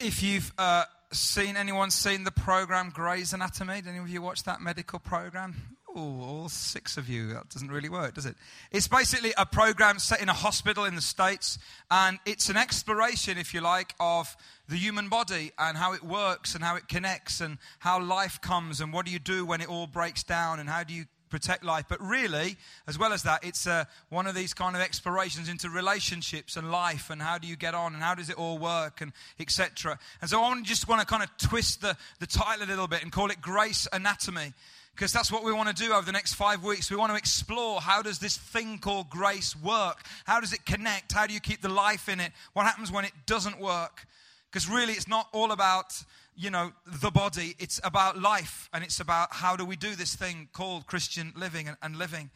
if you've uh, seen anyone seen the program Grey's Anatomy, did any of you watch that medical program? Oh, all six of you. That doesn't really work, does it? It's basically a program set in a hospital in the States, and it's an exploration, if you like, of the human body and how it works and how it connects and how life comes and what do you do when it all breaks down and how do you protect life. But really, as well as that, it's uh, one of these kind of explorations into relationships and life and how do you get on and how does it all work and etc. And so I just want to kind of twist the, the title a little bit and call it Grace Anatomy because that's what we want to do over the next five weeks. We want to explore how does this thing called grace work? How does it connect? How do you keep the life in it? What happens when it doesn't work? Because really, it's not all about you know, the body. It's about life and it's about how do we do this thing called Christian living and, and living.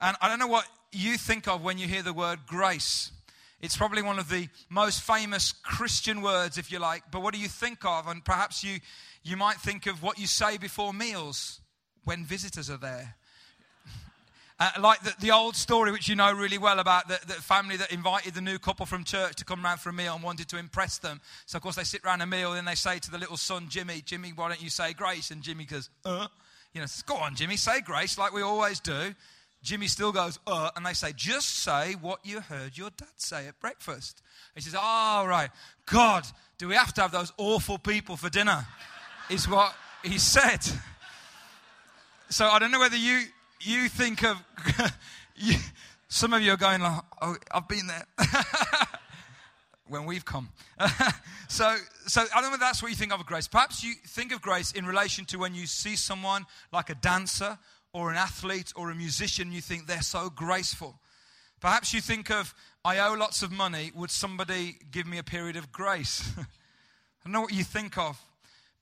And I don't know what you think of when you hear the word grace. It's probably one of the most famous Christian words, if you like. But what do you think of? And perhaps you, you might think of what you say before meals when visitors are there. Uh, like the, the, old story, which you know really well about the, the, family that invited the new couple from church to come round for a meal and wanted to impress them. So, of course, they sit round a meal and they say to the little son, Jimmy, Jimmy, why don't you say grace? And Jimmy goes, uh. You know, go on, Jimmy, say grace like we always do. Jimmy still goes, uh, and they say, just say what you heard your dad say at breakfast. He says, oh, right. God, do we have to have those awful people for dinner? Is what he said. So I don't know whether you you think of, you, some of you are going, like, oh, I've been there. when we've come. so, so I don't know if that's what you think of grace. Perhaps you think of grace in relation to when you see someone like a dancer or an athlete or a musician, you think they're so graceful. Perhaps you think of, I owe lots of money, would somebody give me a period of grace? I don't know what you think of.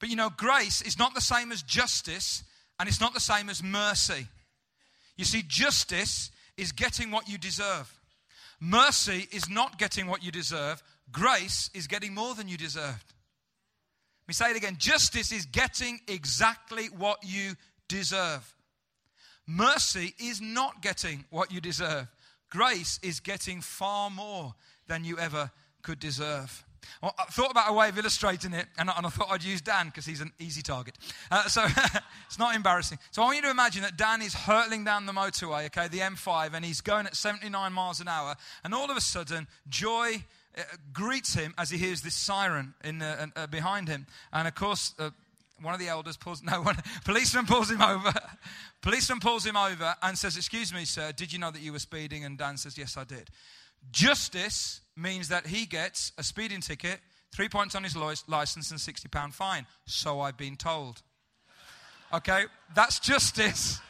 But you know, grace is not the same as justice and it's not the same as mercy. You see, justice is getting what you deserve. Mercy is not getting what you deserve. Grace is getting more than you deserved. Let me say it again. Justice is getting exactly what you deserve. Mercy is not getting what you deserve. Grace is getting far more than you ever could deserve. Well, I thought about a way of illustrating it, and I, and I thought I'd use Dan because he's an easy target. Uh, so it's not embarrassing. So I want you to imagine that Dan is hurtling down the motorway, okay, the M5, and he's going at 79 miles an hour, and all of a sudden, joy uh, greets him as he hears this siren in, uh, uh behind him. And of course, uh, one of the elders pulls, no, one, policeman pulls him over. policeman pulls him over and says, Excuse me, sir, did you know that you were speeding? And Dan says, Yes, I did. Justice means that he gets a speeding ticket, three points on his license, and £60 fine. So I've been told. Okay, that's justice.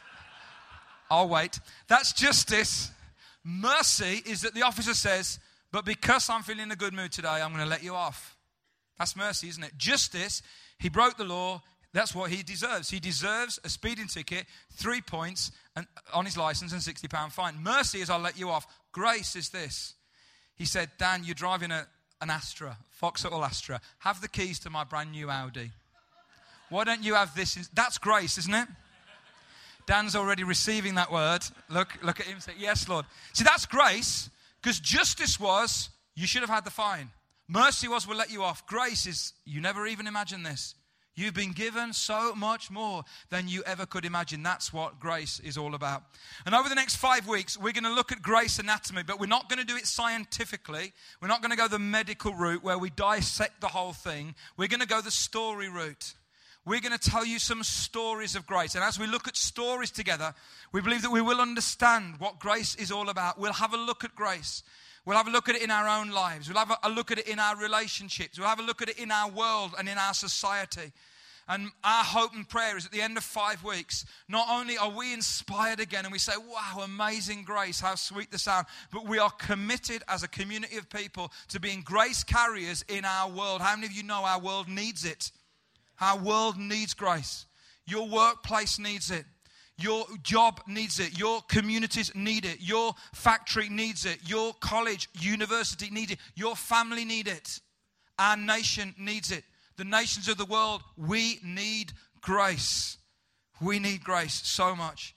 I'll wait. That's justice. Mercy is that the officer says, but because I'm feeling in a good mood today, I'm going to let you off. That's mercy, isn't it? Justice, he broke the law. That's what he deserves. He deserves a speeding ticket, three points on his license, and £60 fine. Mercy is I'll let you off. Grace is this he said, Dan, you're driving a, an Astra, Vauxhall Astra. Have the keys to my brand new Audi. Why don't you have this? That's grace, isn't it? Dan's already receiving that word. Look, look at him say, Yes, Lord. See, that's grace because justice was you should have had the fine. Mercy was we'll let you off. Grace is you never even imagined this. You've been given so much more than you ever could imagine. That's what grace is all about. And over the next five weeks, we're going to look at grace anatomy, but we're not going to do it scientifically. We're not going to go the medical route where we dissect the whole thing. We're going to go the story route. We're going to tell you some stories of grace. And as we look at stories together, we believe that we will understand what grace is all about. We'll have a look at grace. We'll have a look at it in our own lives. We'll have a look at it in our relationships. We'll have a look at it in our world and in our society. And our hope and prayer is at the end of five weeks, not only are we inspired again and we say, wow, amazing grace, how sweet the sound, but we are committed as a community of people to being grace carriers in our world. How many of you know our world needs it? Our world needs grace. Your workplace needs it. Your job needs it. Your communities need it. Your factory needs it. Your college, university needs it. Your family need it. Our nation needs it. The nations of the world, we need grace. We need grace so much.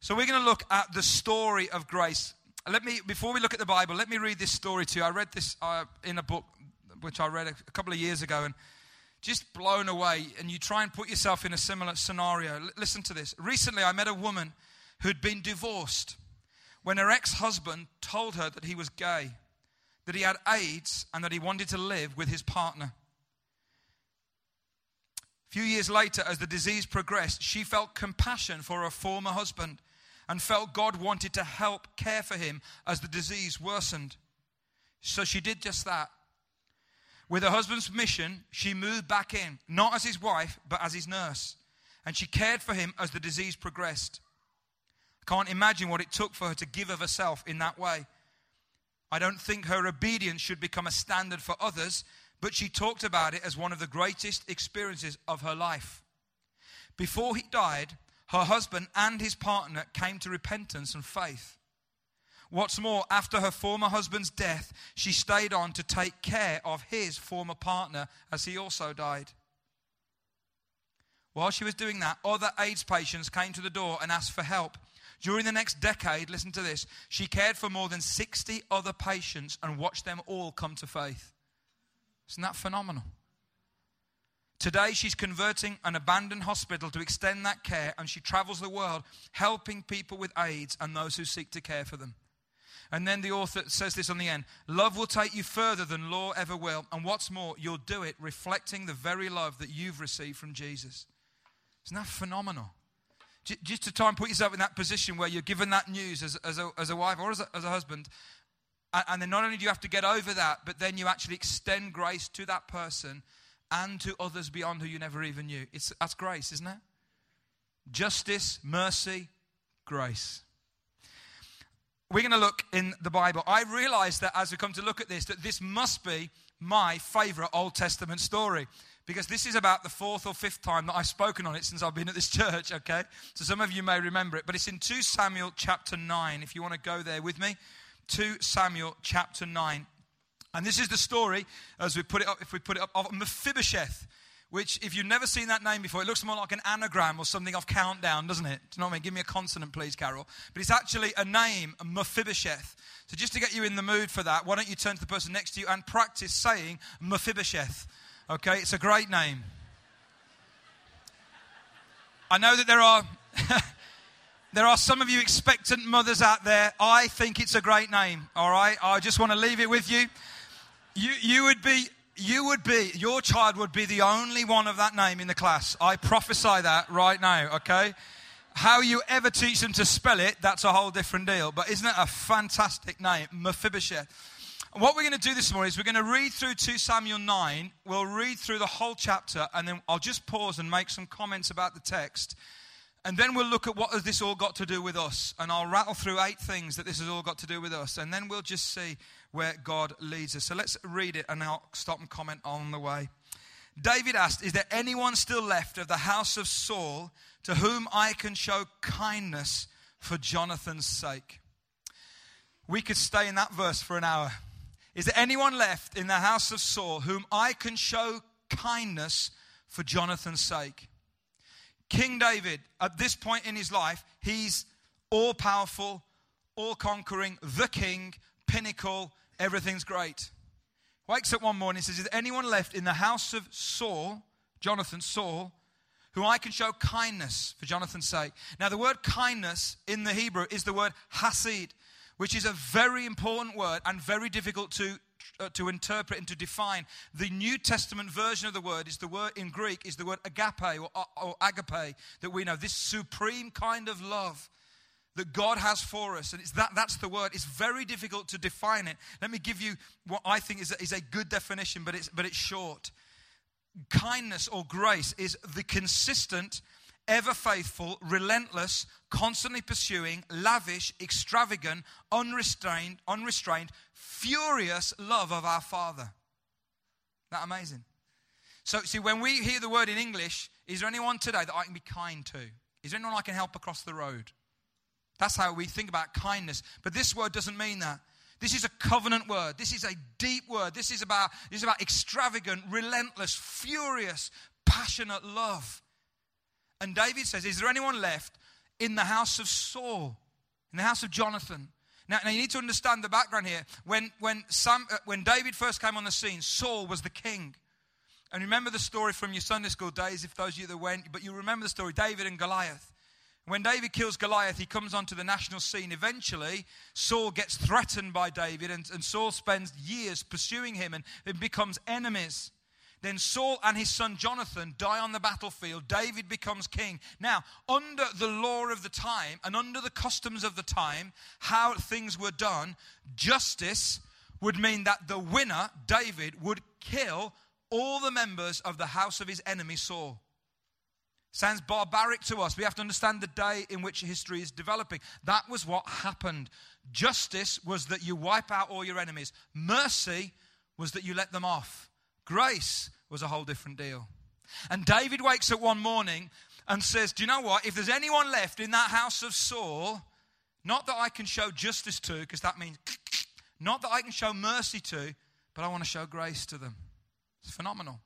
So we're going to look at the story of grace. Let me, before we look at the Bible, let me read this story to you. I read this uh, in a book which I read a, a couple of years ago, and just blown away. And you try and put yourself in a similar scenario. L- listen to this. Recently, I met a woman who'd been divorced when her ex husband told her that he was gay, that he had AIDS, and that he wanted to live with his partner. A few years later, as the disease progressed, she felt compassion for her former husband and felt God wanted to help care for him as the disease worsened. So she did just that. With her husband's permission, she moved back in, not as his wife, but as his nurse. And she cared for him as the disease progressed. I can't imagine what it took for her to give of herself in that way. I don't think her obedience should become a standard for others, but she talked about it as one of the greatest experiences of her life. Before he died, her husband and his partner came to repentance and faith. What's more, after her former husband's death, she stayed on to take care of his former partner as he also died. While she was doing that, other AIDS patients came to the door and asked for help. During the next decade, listen to this, she cared for more than 60 other patients and watched them all come to faith. Isn't that phenomenal? Today, she's converting an abandoned hospital to extend that care, and she travels the world helping people with AIDS and those who seek to care for them. And then the author says this on the end Love will take you further than law ever will. And what's more, you'll do it reflecting the very love that you've received from Jesus. Isn't that phenomenal? Just to try and put yourself in that position where you're given that news as, as, a, as a wife or as a, as a husband, and then not only do you have to get over that, but then you actually extend grace to that person and to others beyond who you never even knew. It's, that's grace, isn't it? Justice, mercy, grace. We're going to look in the Bible. I realize that as we come to look at this, that this must be my favorite Old Testament story because this is about the fourth or fifth time that I've spoken on it since I've been at this church, okay? So some of you may remember it, but it's in 2 Samuel chapter 9, if you want to go there with me. 2 Samuel chapter 9. And this is the story, as we put it up, if we put it up, of Mephibosheth, which, if you've never seen that name before, it looks more like an anagram or something off Countdown, doesn't it? Do you know what I mean? Give me a consonant, please, Carol. But it's actually a name, Mephibosheth. So just to get you in the mood for that, why don't you turn to the person next to you and practice saying Mephibosheth? Okay, it's a great name. I know that there are. There are some of you expectant mothers out there. I think it's a great name, all right? I just want to leave it with you. You, you would be, you would be, your child would be the only one of that name in the class. I prophesy that right now, okay? How you ever teach them to spell it, that's a whole different deal. But isn't it a fantastic name? Mephibosheth. What we're going to do this morning is we're going to read through 2 Samuel 9. We'll read through the whole chapter, and then I'll just pause and make some comments about the text. And then we'll look at what has this all got to do with us. And I'll rattle through eight things that this has all got to do with us. And then we'll just see where God leads us. So let's read it and I'll stop and comment on the way. David asked, Is there anyone still left of the house of Saul to whom I can show kindness for Jonathan's sake? We could stay in that verse for an hour. Is there anyone left in the house of Saul whom I can show kindness for Jonathan's sake? King David, at this point in his life, he's all powerful, all conquering, the king, pinnacle, everything's great. Wakes up one morning and says, Is there anyone left in the house of Saul, Jonathan, Saul, who I can show kindness for Jonathan's sake? Now, the word kindness in the Hebrew is the word hesed, which is a very important word and very difficult to uh, to interpret and to define. The New Testament version of the word is the word in Greek is the word agape or, or agape that we know. This supreme kind of love that God has for us. And it's that, that's the word. It's very difficult to define it. Let me give you what I think is a, is a good definition, but it's, but it's short. Kindness or grace is the consistent, ever faithful, relentless, constantly pursuing, lavish, extravagant, unrestrained, unrestrained, furious love of our Father. Isn't That amazing. So, see, when we hear the word in English, is there anyone today that I can be kind to? Is there anyone I can help across the road? That's how we think about kindness. But this word doesn't mean that. This is a covenant word. This is a deep word. This is about, this is about extravagant, relentless, furious, passionate love. And David says, Is there anyone left in the house of Saul, in the house of Jonathan? Now, now you need to understand the background here. When, when, Sam, uh, when David first came on the scene, Saul was the king. And remember the story from your Sunday school days, if those of you that went, but you remember the story David and Goliath. When David kills Goliath, he comes onto the national scene. Eventually, Saul gets threatened by David, and, and Saul spends years pursuing him and it becomes enemies. Then Saul and his son Jonathan die on the battlefield. David becomes king. Now, under the law of the time and under the customs of the time, how things were done, justice would mean that the winner, David, would kill all the members of the house of his enemy, Saul. Sounds barbaric to us. We have to understand the day in which history is developing. That was what happened. Justice was that you wipe out all your enemies, mercy was that you let them off. Grace was a whole different deal. And David wakes up one morning and says, Do you know what? If there's anyone left in that house of Saul, not that I can show justice to, because that means not that I can show mercy to, but I want to show grace to them. It's phenomenal.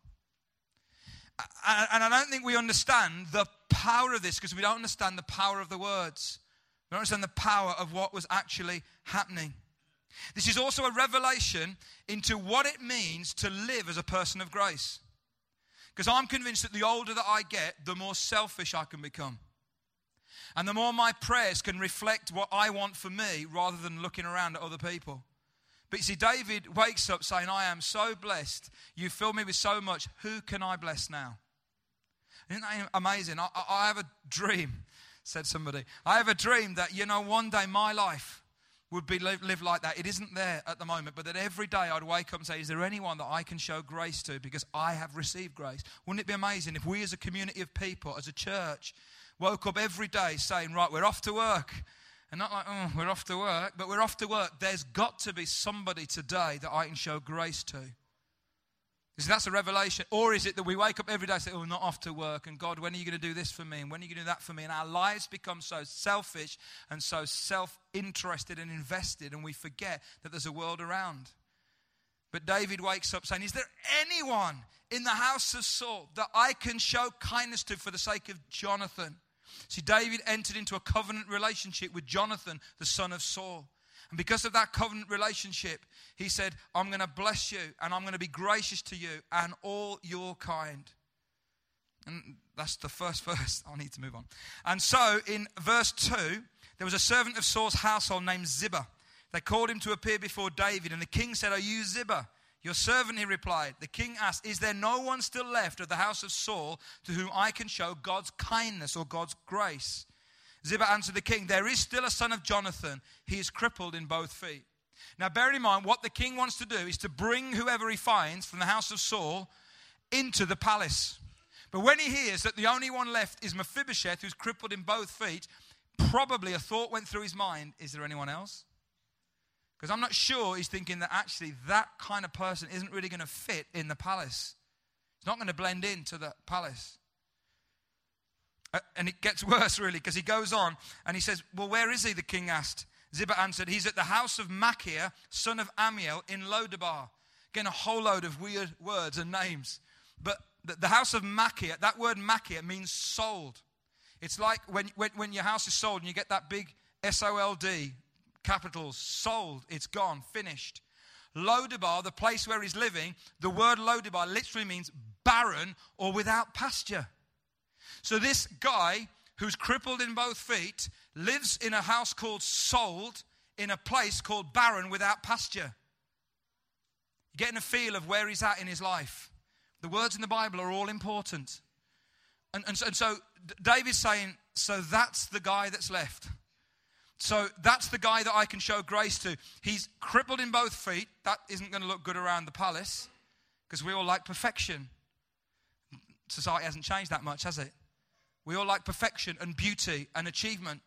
And I don't think we understand the power of this because we don't understand the power of the words. We don't understand the power of what was actually happening. This is also a revelation into what it means to live as a person of grace. Because I'm convinced that the older that I get, the more selfish I can become. And the more my prayers can reflect what I want for me rather than looking around at other people. But you see, David wakes up saying, I am so blessed. You fill me with so much. Who can I bless now? Isn't that amazing? I, I have a dream, said somebody. I have a dream that, you know, one day my life would be live, live, like that. It isn't there at the moment, but that every day I'd wake up and say, Is there anyone that I can show grace to because I have received grace? Wouldn't it be amazing if we as a community of people, as a church, woke up every day saying, Right, we're off to work. And not like, oh, we're off to work, but we're off to work. There's got to be somebody today that I can show grace to. Is that's a revelation? Or is it that we wake up every day and say, Oh, not off to work, and God, when are you going to do this for me? And when are you going to do that for me? And our lives become so selfish and so self interested and invested, and we forget that there's a world around. But David wakes up saying, Is there anyone in the house of Saul that I can show kindness to for the sake of Jonathan? See, David entered into a covenant relationship with Jonathan, the son of Saul. And because of that covenant relationship, he said, I'm going to bless you and I'm going to be gracious to you and all your kind. And that's the first verse. I need to move on. And so in verse 2, there was a servant of Saul's household named Ziba. They called him to appear before David, and the king said, Are you Ziba? Your servant, he replied. The king asked, Is there no one still left of the house of Saul to whom I can show God's kindness or God's grace? Ziba answered the king, There is still a son of Jonathan. He is crippled in both feet. Now, bear in mind, what the king wants to do is to bring whoever he finds from the house of Saul into the palace. But when he hears that the only one left is Mephibosheth, who's crippled in both feet, probably a thought went through his mind Is there anyone else? Because I'm not sure he's thinking that actually that kind of person isn't really going to fit in the palace. He's not going to blend into the palace. Uh, and it gets worse, really, because he goes on and he says, Well, where is he? The king asked. Ziba answered, He's at the house of Machir, son of Ammiel, in Lodabar. Again, a whole load of weird words and names. But the, house of Machir, that word Machir means sold. It's like when, when, when your house is sold and you get that big S O L D capitals, sold, it's gone, finished. Lodabar, the place where he's living, the word Lodabar literally means barren or without pasture. So this guy who's crippled in both feet lives in a house called sold in a place called barren without pasture. You're getting a feel of where he's at in his life. The words in the Bible are all important. And, and, so, and so David's saying, so that's the guy that's left. So that's the guy that I can show grace to. He's crippled in both feet. That isn't going to look good around the palace because we all like perfection. Society hasn't changed that much, has it? We all like perfection and beauty and achievement.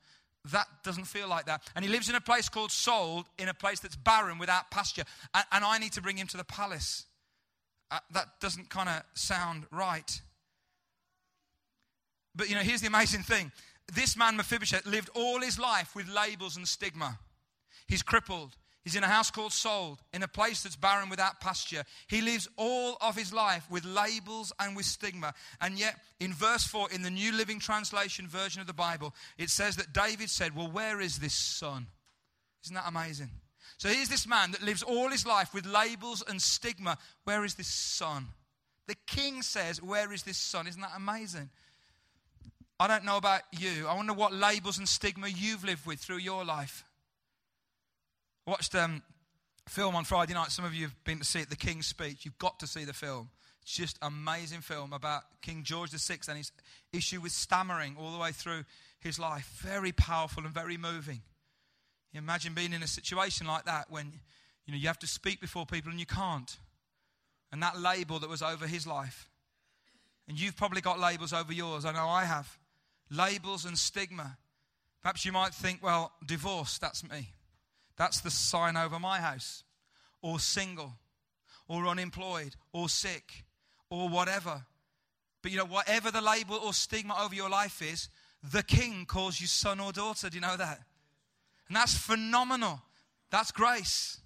That doesn't feel like that. And he lives in a place called Sold, in a place that's barren without pasture. And, and I need to bring him to the palace. Uh, that doesn't kind of sound right. But you know, here's the amazing thing this man, Mephibosheth, lived all his life with labels and stigma. He's crippled. He's in a house called Sold, in a place that's barren without pasture. He lives all of his life with labels and with stigma. And yet, in verse 4, in the New Living Translation version of the Bible, it says that David said, Well, where is this son? Isn't that amazing? So here's this man that lives all his life with labels and stigma. Where is this son? The king says, Where is this son? Isn't that amazing? I don't know about you. I wonder what labels and stigma you've lived with through your life. Watched um, film on Friday night. Some of you have been to see it, The King's Speech. You've got to see the film. It's just amazing film about King George VI and his issue with stammering all the way through his life. Very powerful and very moving. You imagine being in a situation like that when you know you have to speak before people and you can't. And that label that was over his life. And you've probably got labels over yours. I know I have. Labels and stigma. Perhaps you might think, well, divorce, that's me. That's the sign over my house. Or single. Or unemployed. Or sick or whatever. But you know, whatever the label or stigma over your life is, the king calls you son or daughter. Do you know that? And that's phenomenal. That's grace.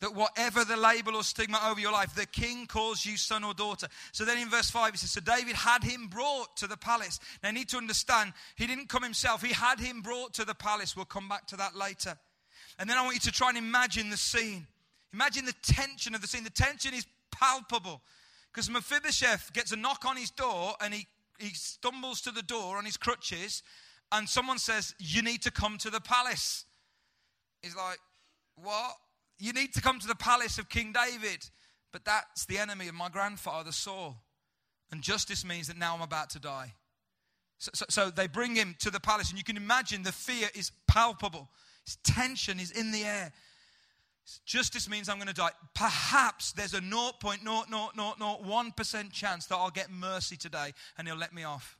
That whatever the label or stigma over your life, the king calls you son or daughter. So then in verse 5, he says, So David had him brought to the palace. Now you need to understand, he didn't come himself, he had him brought to the palace. We'll come back to that later. And then I want you to try and imagine the scene. Imagine the tension of the scene. The tension is palpable. Because Mephibosheth gets a knock on his door and he, he stumbles to the door on his crutches, and someone says, You need to come to the palace. He's like, What? You need to come to the palace of King David. But that's the enemy of my grandfather, Saul. And justice means that now I'm about to die. So, so, so, they bring him to the palace, and you can imagine the fear is palpable. His tension is in the air. Justice means I'm going to die. Perhaps there's a 0.00001% chance that I'll get mercy today and he'll let me off.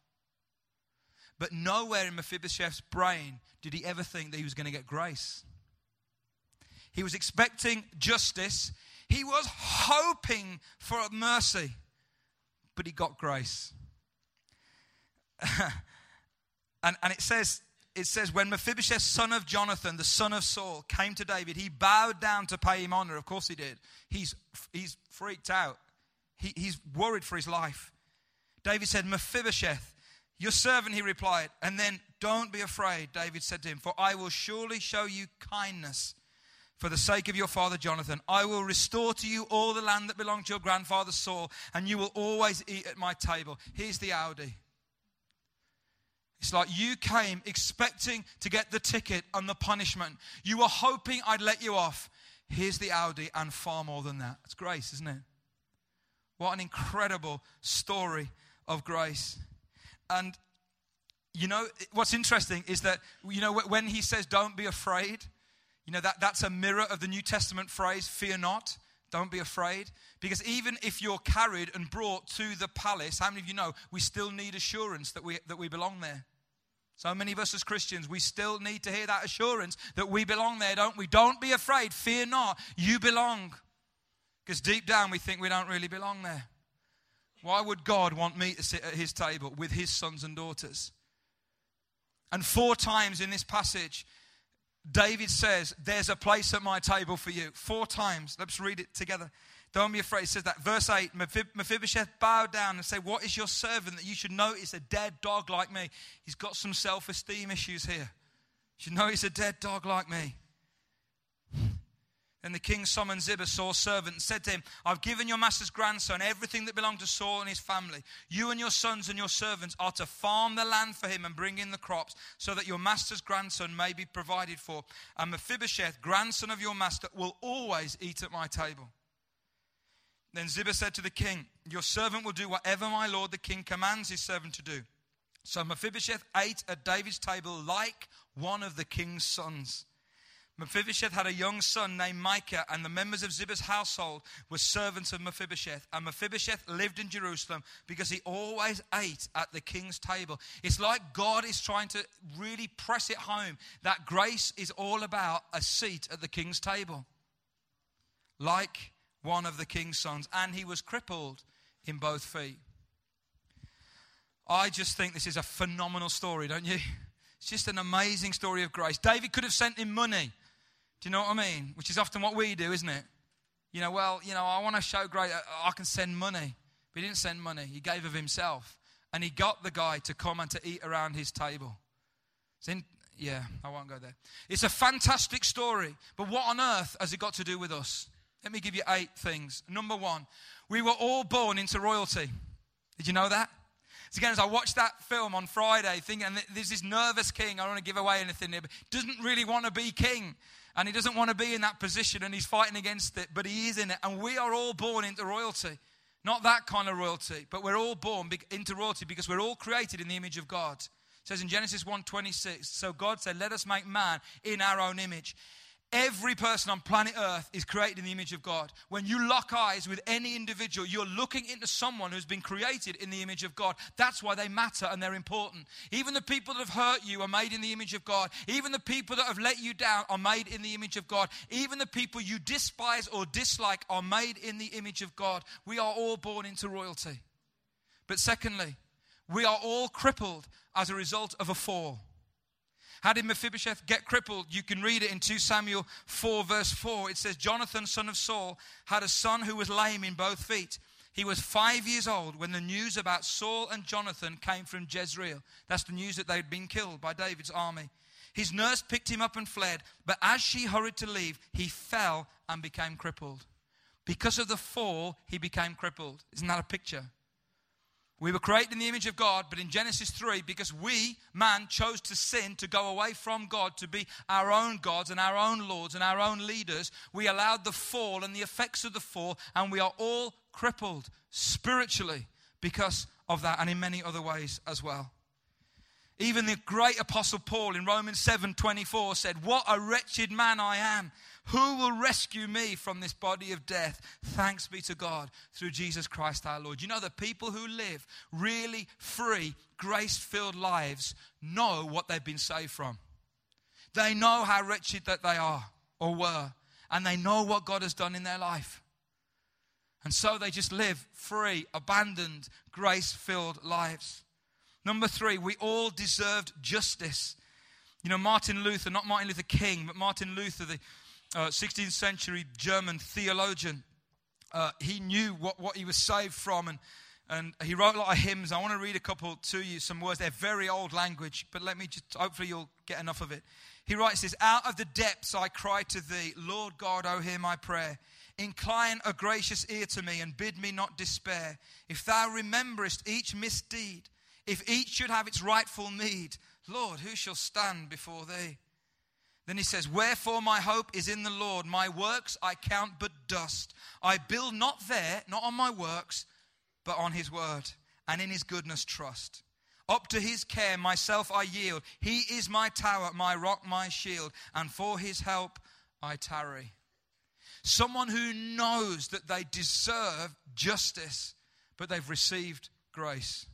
But nowhere in Mephibosheth's brain did he ever think that he was going to get grace. He was expecting justice, he was hoping for mercy, but he got grace. and, and it says it says, when Mephibosheth, son of Jonathan, the son of Saul, came to David, he bowed down to pay him honor. Of course he did. He's, he's freaked out, he, he's worried for his life. David said, Mephibosheth, your servant, he replied. And then, don't be afraid, David said to him, for I will surely show you kindness for the sake of your father Jonathan. I will restore to you all the land that belonged to your grandfather Saul, and you will always eat at my table. Here's the Audi. It's like you came expecting to get the ticket and the punishment. You were hoping I'd let you off. Here's the Audi and far more than that. It's grace, isn't it? What an incredible story of grace. And you know, what's interesting is that, you know, when he says, don't be afraid, you know, that, that's a mirror of the New Testament phrase, fear not. Don't be afraid. Because even if you're carried and brought to the palace, how many of you know we still need assurance that we, that we belong there? So many of us as Christians, we still need to hear that assurance that we belong there, don't we? Don't be afraid. Fear not. You belong. Because deep down we think we don't really belong there. Why would God want me to sit at his table with his sons and daughters? And four times in this passage, David says, There's a place at my table for you. Four times. Let's read it together. Don't be afraid. It says that. Verse 8 Mephibosheth bowed down and said, What is your servant that you should notice a dead dog like me? He's got some self esteem issues here. You should know he's a dead dog like me. And the king summoned Ziba, Saul's servant, and said to him, I've given your master's grandson everything that belonged to Saul and his family. You and your sons and your servants are to farm the land for him and bring in the crops, so that your master's grandson may be provided for. And Mephibosheth, grandson of your master, will always eat at my table. Then Ziba said to the king, Your servant will do whatever my lord the king commands his servant to do. So Mephibosheth ate at David's table like one of the king's sons. Mephibosheth had a young son named Micah, and the members of Ziba's household were servants of Mephibosheth. And Mephibosheth lived in Jerusalem because he always ate at the king's table. It's like God is trying to really press it home that grace is all about a seat at the king's table. Like one of the king's sons, and he was crippled in both feet. I just think this is a phenomenal story, don't you? It's just an amazing story of grace. David could have sent him money. Do you know what I mean? Which is often what we do, isn't it? You know, well, you know, I want to show great, I can send money. But he didn't send money, he gave of himself. And he got the guy to come and to eat around his table. So Yeah, I won't go there. It's a fantastic story, but what on earth has it got to do with us? Let me give you eight things. Number one, we were all born into royalty. Did you know that? So again, as I watched that film on Friday, thinking, and there's this nervous king, I don't want to give away anything here, but doesn't really want to be king. And he doesn't want to be in that position and he's fighting against it, but he is in it. And we are all born into royalty. Not that kind of royalty, but we're all born into royalty because we're all created in the image of God. It says in Genesis 1:26, so God said, "Let us make man in our own image." Every person on planet Earth is created in the image of God. When you lock eyes with any individual, you're looking into someone who's been created in the image of God. That's why they matter and they're important. Even the people that have hurt you are made in the image of God. Even the people that have let you down are made in the image of God. Even the people you despise or dislike are made in the image of God. We are all born into royalty. But secondly, we are all crippled as a result of a fall. How did Mephibosheth get crippled? You can read it in 2 Samuel 4, verse 4. It says, Jonathan, son of Saul, had a son who was lame in both feet. He was five years old when the news about Saul and Jonathan came from Jezreel. That's the news that they'd been killed by David's army. His nurse picked him up and fled, but as she hurried to leave, he fell and became crippled. Because of the fall, he became crippled. Isn't that a picture? We were created in the image of God, but in Genesis 3, because we, man, chose to sin, to go away from God, to be our own gods and our own lords and our own leaders, we allowed the fall and the effects of the fall, and we are all crippled spiritually because of that, and in many other ways as well. Even the great apostle Paul in Romans 7 24 said, What a wretched man I am. Who will rescue me from this body of death? Thanks be to God through Jesus Christ our Lord. You know, the people who live really free, grace filled lives know what they've been saved from. They know how wretched that they are or were, and they know what God has done in their life. And so they just live free, abandoned, grace filled lives. Number three, we all deserved justice. You know, Martin Luther, not Martin Luther King, but Martin Luther, the uh, 16th century German theologian. Uh, he knew what, what he was saved from, and, and he wrote a lot of hymns. I want to read a couple to you, some words. They're very old language, but let me just, hopefully, you'll get enough of it. He writes this Out of the depths I cry to thee, Lord God, O hear my prayer. Incline a gracious ear to me and bid me not despair. If thou rememberest each misdeed, if each should have its rightful meed, Lord, who shall stand before thee? Then he says, Wherefore my hope is in the Lord. My works I count but dust. I build not there, not on my works, but on his word, and in his goodness trust. Up to his care myself I yield. He is my tower, my rock, my shield, and for his help I tarry. Someone who knows that they deserve justice, but they've received grace.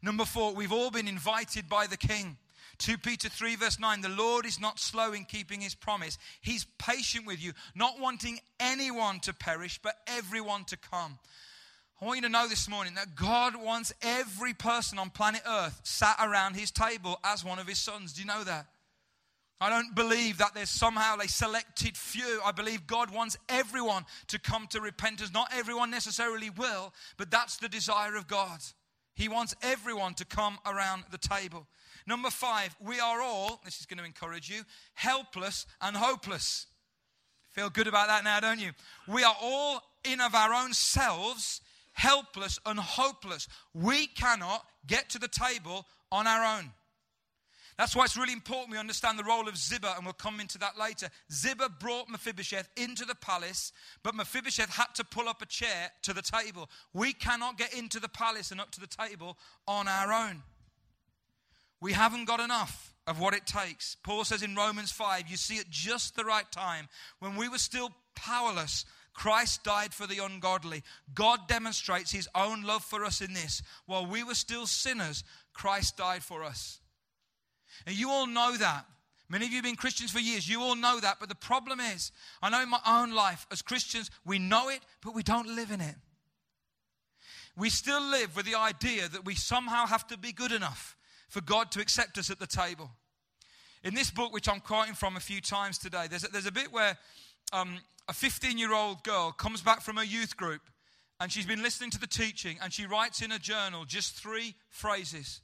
Number four, we've all been invited by the king. 2 Peter 3, verse 9 The Lord is not slow in keeping his promise. He's patient with you, not wanting anyone to perish, but everyone to come. I want you to know this morning that God wants every person on planet Earth sat around his table as one of his sons. Do you know that? I don't believe that there's somehow a selected few. I believe God wants everyone to come to repentance. Not everyone necessarily will, but that's the desire of God. He wants everyone to come around the table. Number five, we are all, this is going to encourage you, helpless and hopeless. Feel good about that now, don't you? We are all in of our own selves, helpless and hopeless. We cannot get to the table on our own. That's why it's really important we understand the role of Ziba, and we'll come into that later. Ziba brought Mephibosheth into the palace, but Mephibosheth had to pull up a chair to the table. We cannot get into the palace and up to the table on our own. We haven't got enough of what it takes. Paul says in Romans 5, you see, at just the right time, when we were still powerless, Christ died for the ungodly. God demonstrates his own love for us in this. While we were still sinners, Christ died for us. And you all know that. Many of you have been Christians for years. You all know that. But the problem is, I know in my own life, as Christians, we know it, but we don't live in it. We still live with the idea that we somehow have to be good enough for God to accept us at the table. In this book, which I'm quoting from a few times today, there's a, there's a bit where um, a 15 year old girl comes back from a youth group and she's been listening to the teaching and she writes in a journal just three phrases.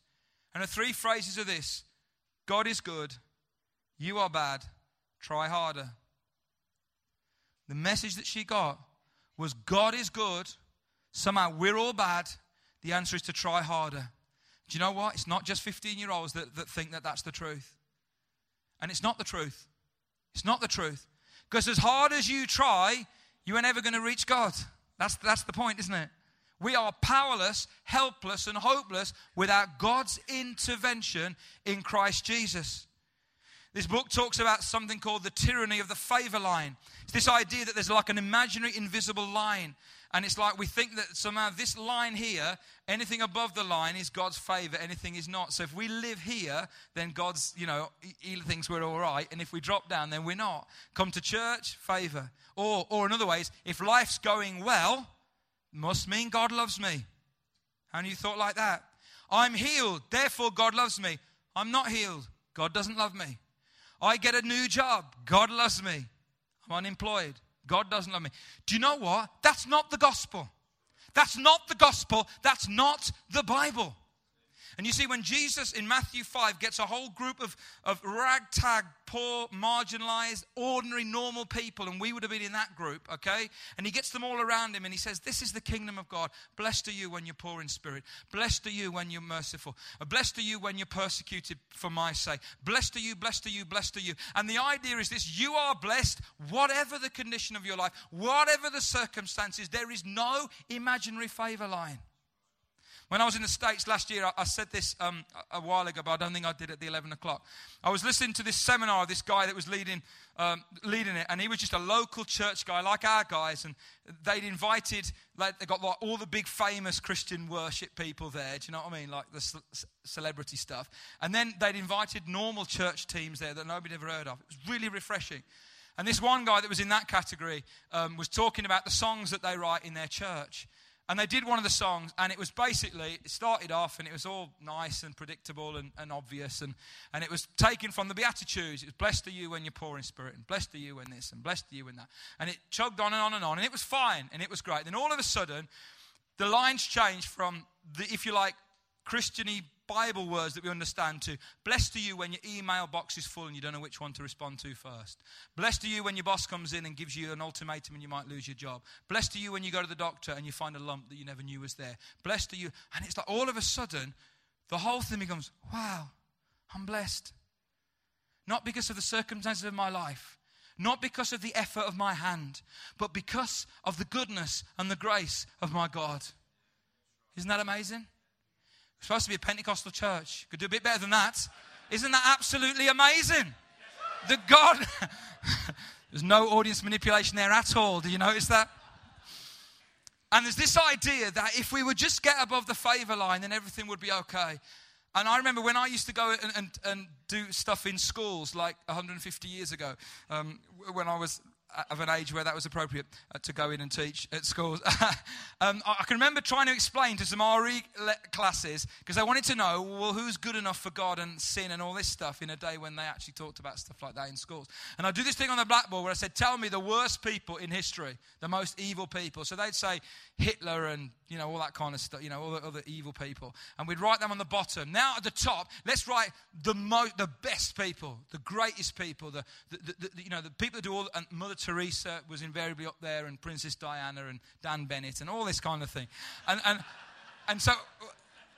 And the three phrases are this God is good, You are bad. Try harder. The message that she got was God is good. Somehow we're all bad. The answer is to try harder. Do you know what? It's not just 15 year olds that, that think that that's the truth. And it's not the truth. It's not the truth. Because as hard as you try, you are never going to reach God. That's, that's the point, isn't it? We are powerless, helpless, and hopeless without God's intervention in Christ Jesus. This book talks about something called the tyranny of the favor line. It's this idea that there's like an imaginary, invisible line. And it's like we think that somehow this line here, anything above the line is God's favor, anything is not. So if we live here, then God's, you know, he thinks we're all right. And if we drop down, then we're not. Come to church, favor. Or, or in other ways, if life's going well, must mean God loves me. Haven't you thought like that? I'm healed, therefore God loves me. I'm not healed. God doesn't love me. I get a new job. God loves me. I'm unemployed. God doesn't love me. Do you know what? That's not the gospel. That's not the gospel. That's not the Bible. And you see, when Jesus in Matthew 5 gets a whole group of, of ragtag, poor, marginalized, ordinary, normal people, and we would have been in that group, okay? And he gets them all around him and he says, This is the kingdom of God. Blessed are you when you're poor in spirit. Blessed are you when you're merciful. Uh, blessed are you when you're persecuted for my sake. Blessed are you, blessed are you, blessed are you. And the idea is this you are blessed, whatever the condition of your life, whatever the circumstances, there is no imaginary favor line. When I was in the States last year, I, I said this um, a, a, while ago, but I don't think I did at the 11 o'clock. I was listening to this seminar of this guy that was leading, um, leading it, and he was just a local church guy like our guys, and they'd invited, like, they got like, all the big famous Christian worship people there, do you know what I mean? Like the ce- celebrity stuff. And then they'd invited normal church teams there that nobody ever heard of. It was really refreshing. And this one guy that was in that category um, was talking about the songs that they write in their church. And they did one of the songs, and it was basically, it started off and it was all nice and predictable and, and obvious. And, and it was taken from the Beatitudes. It was blessed are you when you're poor in spirit, and blessed are you when this, and blessed are you when that. And it chugged on and on and on, and it was fine, and it was great. Then all of a sudden, the lines changed from the, if you like, Christiany Bible words that we understand to blessed are you when your email box is full and you don't know which one to respond to first. Blessed are you when your boss comes in and gives you an ultimatum and you might lose your job. Blessed are you when you go to the doctor and you find a lump that you never knew was there. Blessed are you. And it's like all of a sudden, the whole thing becomes wow, I'm blessed. Not because of the circumstances of my life, not because of the effort of my hand, but because of the goodness and the grace of my God. Isn't that amazing? We're supposed to be a Pentecostal church. Could do a bit better than that. Isn't that absolutely amazing? The God. There's no audience manipulation there at all. Do you notice that? And there's this idea that if we would just get above the favor line, then everything would be okay. And I remember when I used to go and, and, and do stuff in schools like 150 years ago, um, when I was of an age where that was appropriate uh, to go in and teach at schools. um, I can remember trying to explain to some RE classes because they wanted to know, well, who's good enough for God and sin and all this stuff in a day when they actually talked about stuff like that in schools. And I'd do this thing on the blackboard where I said, tell me the worst people in history, the most evil people. So they'd say Hitler and, you know, all that kind of stuff, you know, all the other evil people. And we'd write them on the bottom. Now at the top, let's write the, mo- the best people, the greatest people, the, the, the, the you know, the people that do all, and Mother Teresa was invariably up there, and Princess Diana, and Dan Bennett, and all this kind of thing. And, and, and so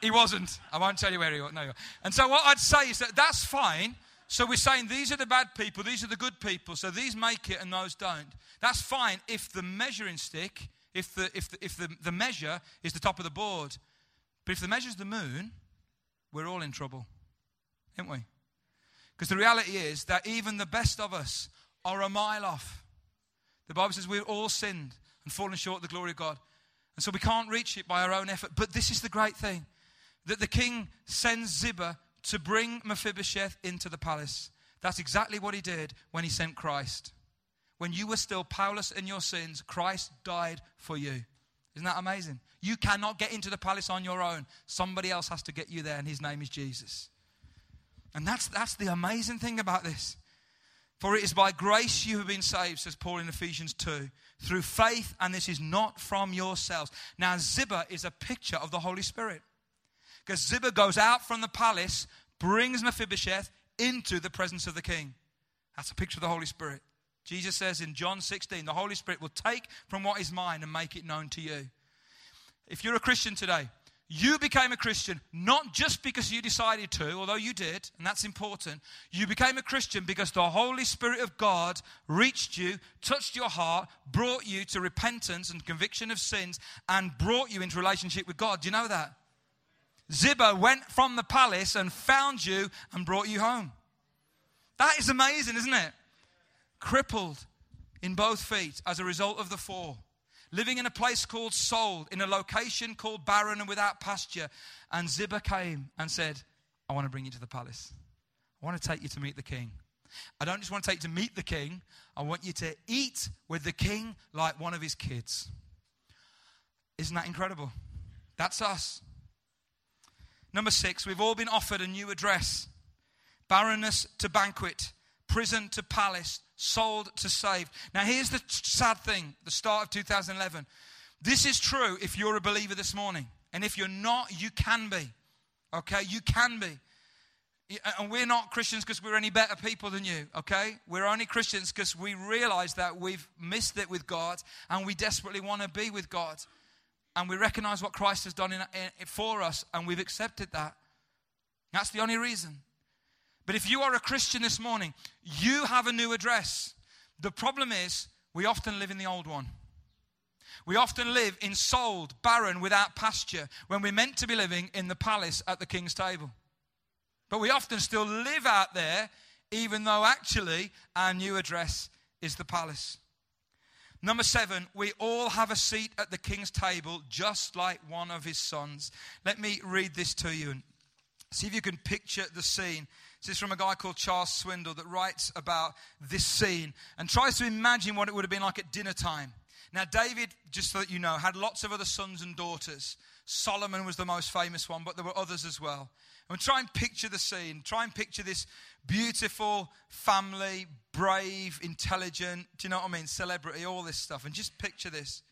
he wasn't. I won't tell you where he was. No. And so what I'd say is that that's fine. So we're saying these are the bad people, these are the good people. So these make it and those don't. That's fine if the measuring stick, if the if the, if the, the measure is the top of the board. But if the measure is the moon, we're all in trouble, aren't we? Because the reality is that even the best of us are a mile off. The Bible says we've all sinned and fallen short of the glory of God. And so we can't reach it by our own effort. But this is the great thing that the king sends Ziba to bring Mephibosheth into the palace. That's exactly what he did when he sent Christ. When you were still powerless in your sins, Christ died for you. Isn't that amazing? You cannot get into the palace on your own. Somebody else has to get you there, and his name is Jesus. And that's, that's the amazing thing about this. For it is by grace you have been saved, says Paul in Ephesians 2, through faith, and this is not from yourselves. Now, Ziba is a picture of the Holy Spirit. Because Ziba goes out from the palace, brings Mephibosheth into the presence of the king. That's a picture of the Holy Spirit. Jesus says in John 16, the Holy Spirit will take from what is mine and make it known to you. If you're a Christian today, you became a Christian not just because you decided to, although you did, and that's important. You became a Christian because the Holy Spirit of God reached you, touched your heart, brought you to repentance and conviction of sins, and brought you into relationship with God. Do you know that? Ziba went from the palace and found you and brought you home. That is amazing, isn't it? Crippled in both feet as a result of the fall living in a place called Sold, in a location called barren and without pasture. And Ziba came and said, I want to bring you to the palace. I want to take you to meet the king. I don't just want to take you to meet the king, I want you to eat with the king like one of his kids. Isn't that incredible? That's us. Number six, we've all been offered a new address barrenness to banquet, prison to palace, sold to saved. Now, here's the sad thing the start of 2011. This is true if you're a believer this morning. And if you're not, you can be. Okay? You can be. And we're not Christians because we're any better people than you, okay? We're only Christians because we realize that we've missed it with God and we desperately want to be with God. And we recognize what Christ has done in, in, for us and we've accepted that. That's the only reason. But if you are a Christian this morning, you have a new address. The problem is, we often live in the old one. We often live in sold, barren, without pasture, when we're meant to be living in the palace at the king's table. But we often still live out there, even though actually our new address is the palace. Number seven, we all have a seat at the king's table, just like one of his sons. Let me read this to you and see if you can picture the scene. This is from a guy called Charles Swindoll that writes about this scene and tries to imagine what it would have been like at dinner time. Now, David, just so that you know, had lots of other sons and daughters. Solomon was the most famous one, but there were others as well. And try and picture the scene. Try and picture this beautiful family, brave, intelligent, do you know what I mean? Celebrity, all this stuff. And just picture this.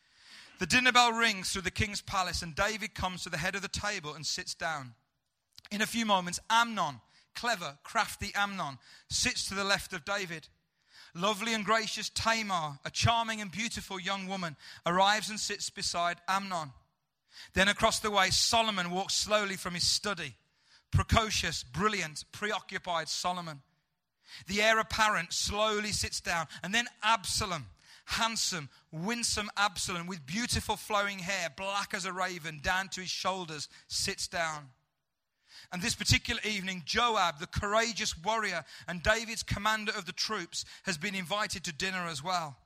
The dinner bell rings through the king's palace, and David comes to the head of the table and sits down. In a few moments, Amnon, clever, crafty Amnon sits to the left of David. Lovely and gracious Tamar, a charming and beautiful young woman, arrives and sits beside Amnon. Then across the way, Solomon walks slowly from his study. Precocious, brilliant, preoccupied Solomon. The heir apparent slowly sits down. And then Absalom, handsome, winsome Absalom, with beautiful flowing hair, black as a raven, down to his shoulders, sits down. And this particular evening, Joab, the courageous warrior and David's commander of the troops, has been invited to dinner as well.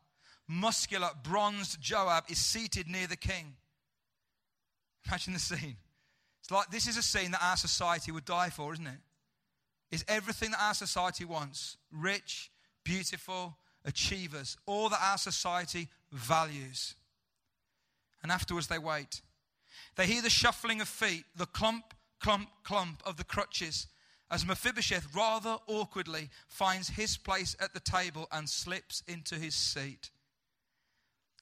Muscular, bronzed Joab is seated near the king. Imagine the scene. It's like this is a scene that our society would die for, isn't it? Is everything that our society wants rich, beautiful, achievers, all that our society values. And afterwards, they wait. They hear the shuffling of feet, the clump clump, clump of the crutches as Mephibosheth rather awkwardly finds his place at the table and slips into his seat.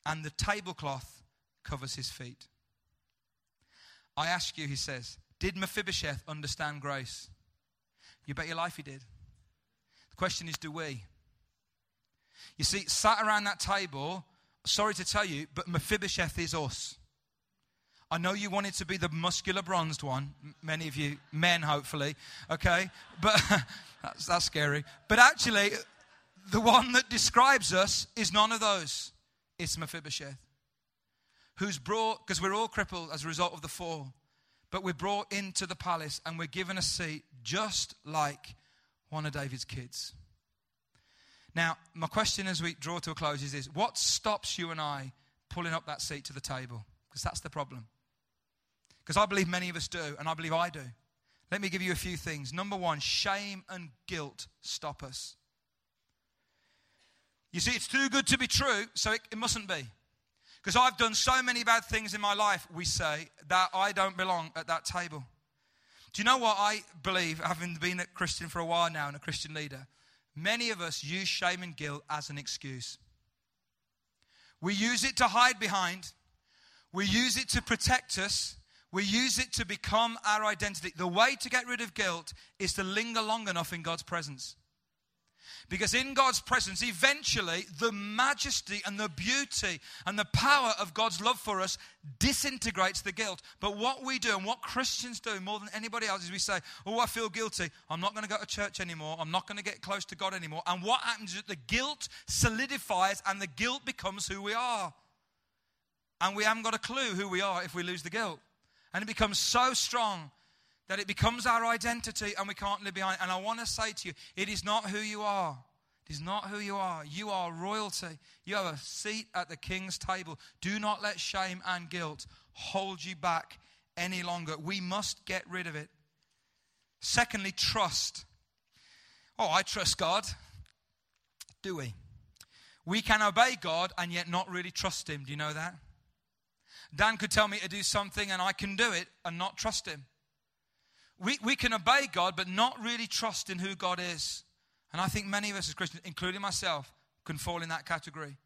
And the tablecloth covers his feet. I ask you, he says, did Mephibosheth understand grace? You bet your life he did. The question is, do we? You see, sat around that table, sorry to tell you, but Mephibosheth is us. I know you wanted to be the muscular bronzed one, many of you men, hopefully, okay? But that's, that's scary. But actually, the one that describes us is none of those. It's Mephibosheth, who's brought, because we're all crippled as a result of the fall, but we're brought into the palace and we're given a seat just like one of David's kids. Now, my question as we draw to a close is this what stops you and I pulling up that seat to the table? Because that's the problem. Because I believe many of us do, and I believe I do. Let me give you a few things. Number one, shame and guilt stop us. You see, it's too good to be true, so it, it mustn't be. Because I've done so many bad things in my life, we say, that I don't belong at that table. Do you know what I believe, having been a Christian for a while now and a Christian leader? Many of us use shame and guilt as an excuse. We use it to hide behind, we use it to protect us, we use it to become our identity. The way to get rid of guilt is to linger long enough in God's presence. Because in God's presence, eventually, the majesty and the beauty and the power of God's love for us disintegrates the guilt. But what we do and what Christians do more than anybody else is we say, Oh, I feel guilty. I'm not going to go to church anymore. I'm not going to get close to God anymore. And what happens is the guilt solidifies and the guilt becomes who we are. And we haven't got a clue who we are if we lose the guilt. And it becomes so strong that it becomes our identity and we can't live behind it. And I want to say to you, it is not who you are. It is not who you are. You are royalty. You have a seat at the king's table. Do not let shame and guilt hold you back any longer. We must get rid of it. Secondly, trust. Oh, I trust God. Do we? We can obey God and yet not really trust Him. Do you know that? Dan could tell me to do something and I can do it and not trust Him. We, we can obey God, but not really trust in who God is. And I think many of us as Christians, including myself, can fall in that category.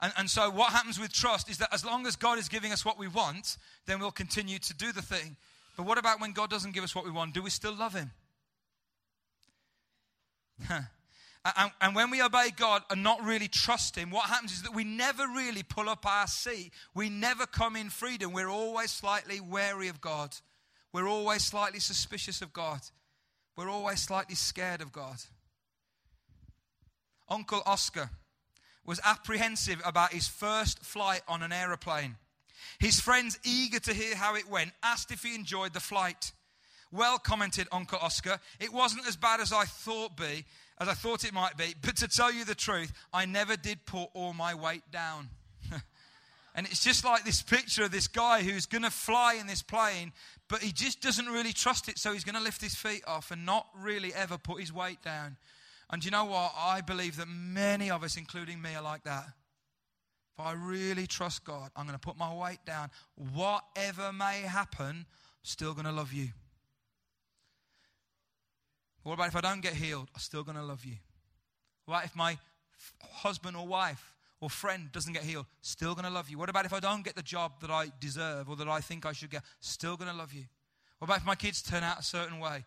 And, and so, what happens with trust is that as long as God is giving us what we want, then we'll continue to do the thing. But what about when God doesn't give us what we want? Do we still love Him? and, and when we obey God and not really trust Him, what happens is that we never really pull up our seat. We never come in freedom. We're always slightly wary of God. We're always slightly suspicious of God. We're always slightly scared of God. Uncle Oscar was apprehensive about his first flight on an aeroplane. His friends, eager to hear how it went, asked if he enjoyed the flight. Well, commented Uncle Oscar, it wasn't as bad as I thought be, as I thought it might be, but to tell you the truth, I never did put all my weight down. and it's just like this picture of this guy who's going to fly in this plane, but he just doesn't really trust it, so he's going to lift his feet off and not really ever put his weight down. And you know what? I believe that many of us, including me, are like that. If I really trust God, I'm going to put my weight down. Whatever may happen, still going to love you. What about if I don't get healed? I'm still going to love you. What about if my husband or wife or friend doesn't get healed, still going to love you. What about if I don't get the job that I deserve or that I think I should get? Still going to love you. What about if my kids turn out a certain way?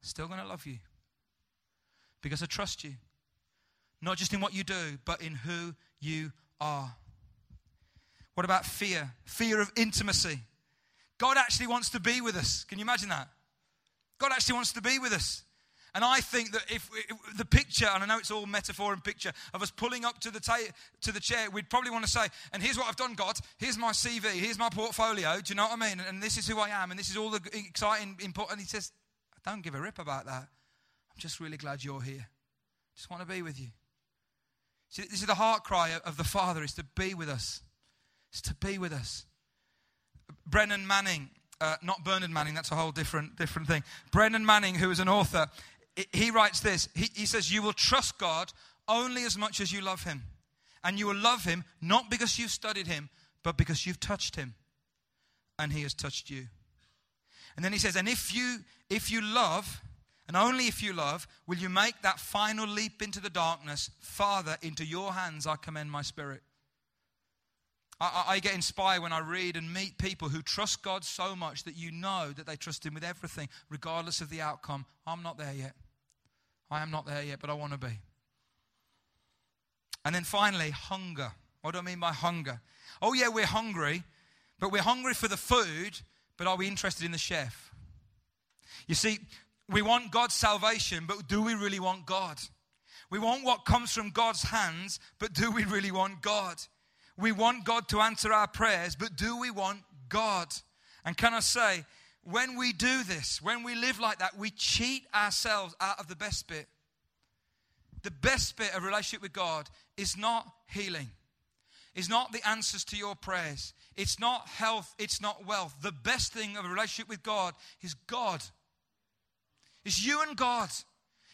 Still going to love you. Because I trust you. Not just in what you do, but in who you are. What about fear? Fear of intimacy. God actually wants to be with us. Can you imagine that? God actually wants to be with us. And I think that if, if, the picture, and I know it's all metaphor and picture, of us pulling up to the, ta- to the chair, we'd probably want to say, and here's what I've done, God. Here's my CV. Here's my portfolio. Do you know what I mean? And, and this is who I am. And this is all the exciting input. And he says, I don't give a rip about that. I'm just really glad you're here. Just want to be with you. See, this is the heart cry of the Father, is to be with us. It's to be with us. Brennan Manning, uh, not Bernard Manning, that's a whole different, different thing. Brennan Manning, who is an author, he writes this he, he says, You will trust God only as much as you love Him. And you will love Him not because you've studied Him, but because you've touched Him and He has touched you. And then he says, And if you, if you love, and only if you love, will you make that final leap into the darkness. Father, into your hands I commend my spirit. I, I, get inspired when I read and meet people who trust God so much that you know that they trust Him with everything, regardless of the outcome. I'm not there yet. I am not there yet, but I want to be. And then finally, hunger. What do I mean by hunger? Oh, yeah, we're hungry, but we're hungry for the food, but are we interested in the chef? You see, we want God's salvation, but do we really want God? We want what comes from God's hands, but do we really want God? We want God to answer our prayers, but do we want God? And can I say, when we do this, when we live like that, we cheat ourselves out of the best bit. The best bit of relationship with God is not healing. It's not the answers to your prayers. It's not health. It's not wealth. The best thing of a relationship with God is God. It's you and God.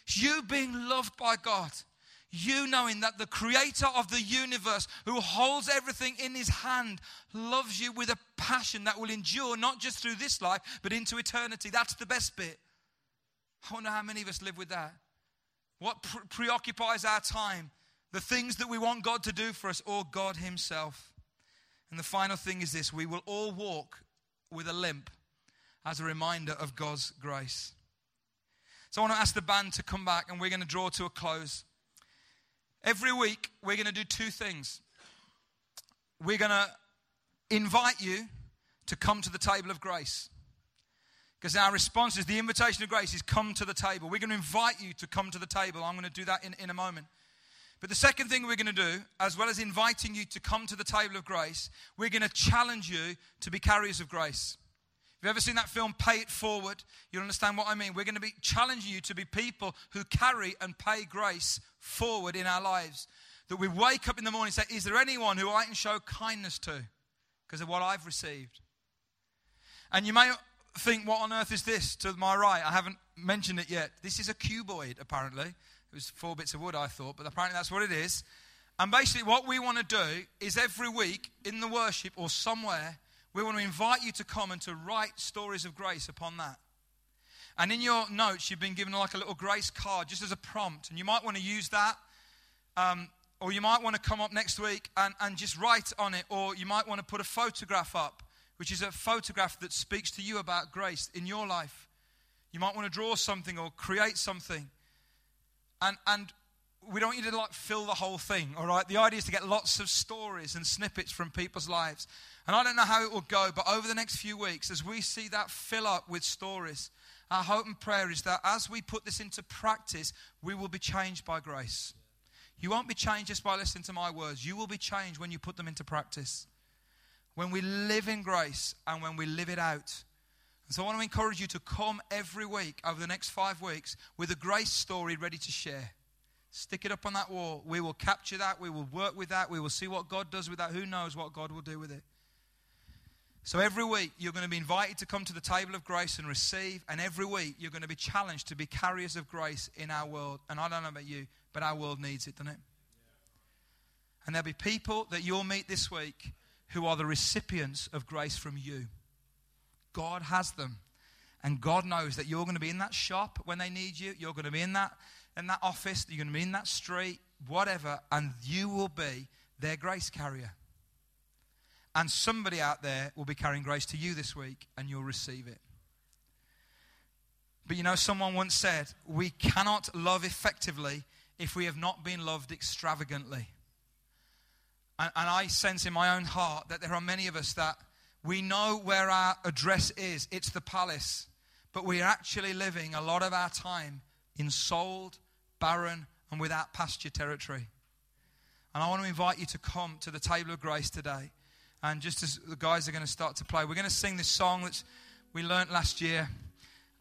It's you being loved by God you knowing that the creator of the universe, who holds everything in his hand, loves you with a passion that will endure not just through this life, but into eternity. That's the best bit. I wonder how many of us live with that. What pre- preoccupies our time? The things that we want God to do for us, or God Himself. And the final thing is this we will all walk with a limp as a reminder of God's grace. So I want to ask the band to come back and we're going to draw to a close. Every week, we're going to do two things. We're going to invite you to come to the table of grace. Because our response is the invitation of grace is come to the table. We're going to invite you to come to the table. I'm going to do that in, in a moment. But the second thing we're going to do, as well as inviting you to come to the table of grace, we're going to challenge you to be carriers of grace. You've ever seen that film, Pay It Forward, you'll understand what I mean. We're going to be challenging you to be people who carry and pay grace forward in our lives. That we wake up in the morning and say, Is there anyone who I can show kindness to because of what I've received? And you may think, what on earth is this to my right? I haven't mentioned it yet. This is a cuboid, apparently. It was four bits of wood, I thought, but apparently that's what it is. And basically, what we want to do is every week in the worship or somewhere, we want to invite you to come and to write stories of grace upon that. And in your notes, you've been given like a little grace card just as a prompt. And you might want to use that. Um, or you might want to come up next week and, and just write on it. Or you might want to put a photograph up which is a photograph that speaks to you about grace in your life. You might want to draw something or create something. And, and we don't need to like fill the whole thing, all right? The idea is to get lots of stories and snippets from people's lives. And I don't know how it will go, but over the next few weeks, as we see that fill up with stories, our hope and prayer is that as we put this into practice, we will be changed by grace. You won't be changed just by listening to my words. You will be changed when you put them into practice when we live in grace and when we live it out. And so I want to encourage you to come every week over the next five weeks with a grace story ready to share. Stick it up on that wall. We will capture that. We will work with that. We will see what God does with that. Who knows what God will do with it? So every week you're going to be invited to come to the table of grace and receive. And every week you're going to be challenged to be carriers of grace in our world. And I don't know about you, but our world needs it, doesn't it? And there'll be people that you'll meet this week who are the recipients of grace from you. God has them. And God knows that you're going to be in that shop when they need you. You're going to be in that, in that office. You're going to be in that street, whatever. And you will be their grace carrier. And somebody out there will be carrying grace to you this week, and you'll receive it. But you know, someone once said, We cannot love effectively if we have not been loved extravagantly. And, and I sense in my own heart that there are many of us that we know where our address is it's the palace, but we're actually living a lot of our time in sold, barren, and without pasture territory. And I want to invite you to come to the table of grace today. And just as the guys are going to start to play, we're going to sing this song that we learnt last year.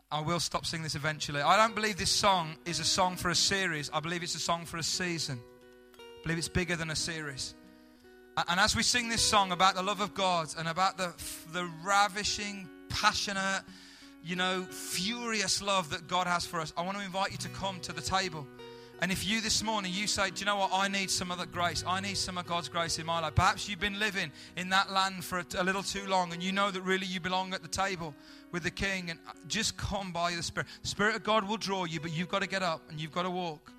I will stop singing this eventually. I don't believe this song is a song for a series. I believe it's a song for a season. I believe it's bigger than a series. And as we sing this song about the love of God and about the, the ravishing, passionate, you know, furious love that God has for us, I want to invite you to come to the table. And if you this morning, you say, Do you know what? I need some of that grace. I need some of God's grace in my life. Perhaps you've been living in that land for a, a little too long and you know that really you belong at the table with the King. And uh, just come by the Spirit. The Spirit of God will draw you, but you've got to get up and you've got to walk.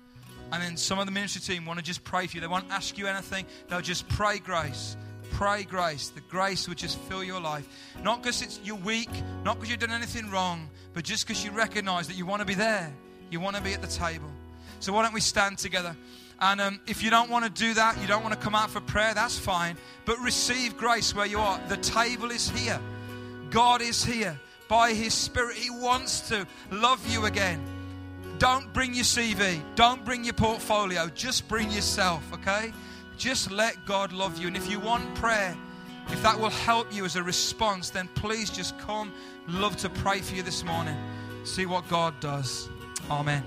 And then some of the ministry team want to just pray for you. They won't ask you anything, they'll just pray grace. Pray grace. The grace would just fill your life. Not because it's you're weak, not because you've done anything wrong, but just because you recognize that you want to be there. You want to be at the table. So why don't we stand together? And um, if you don't want to do that, you don't want to come out for prayer, that's fine. But receive grace where you are. The table is here. God is here. By His Spirit, He wants to love you again. Don't bring your CV. Don't bring your portfolio. Just bring yourself, okay? Just let God love you. And if you want prayer, if that will help you as a response, then please just come. Love to pray for you this morning. See what God does. Amen.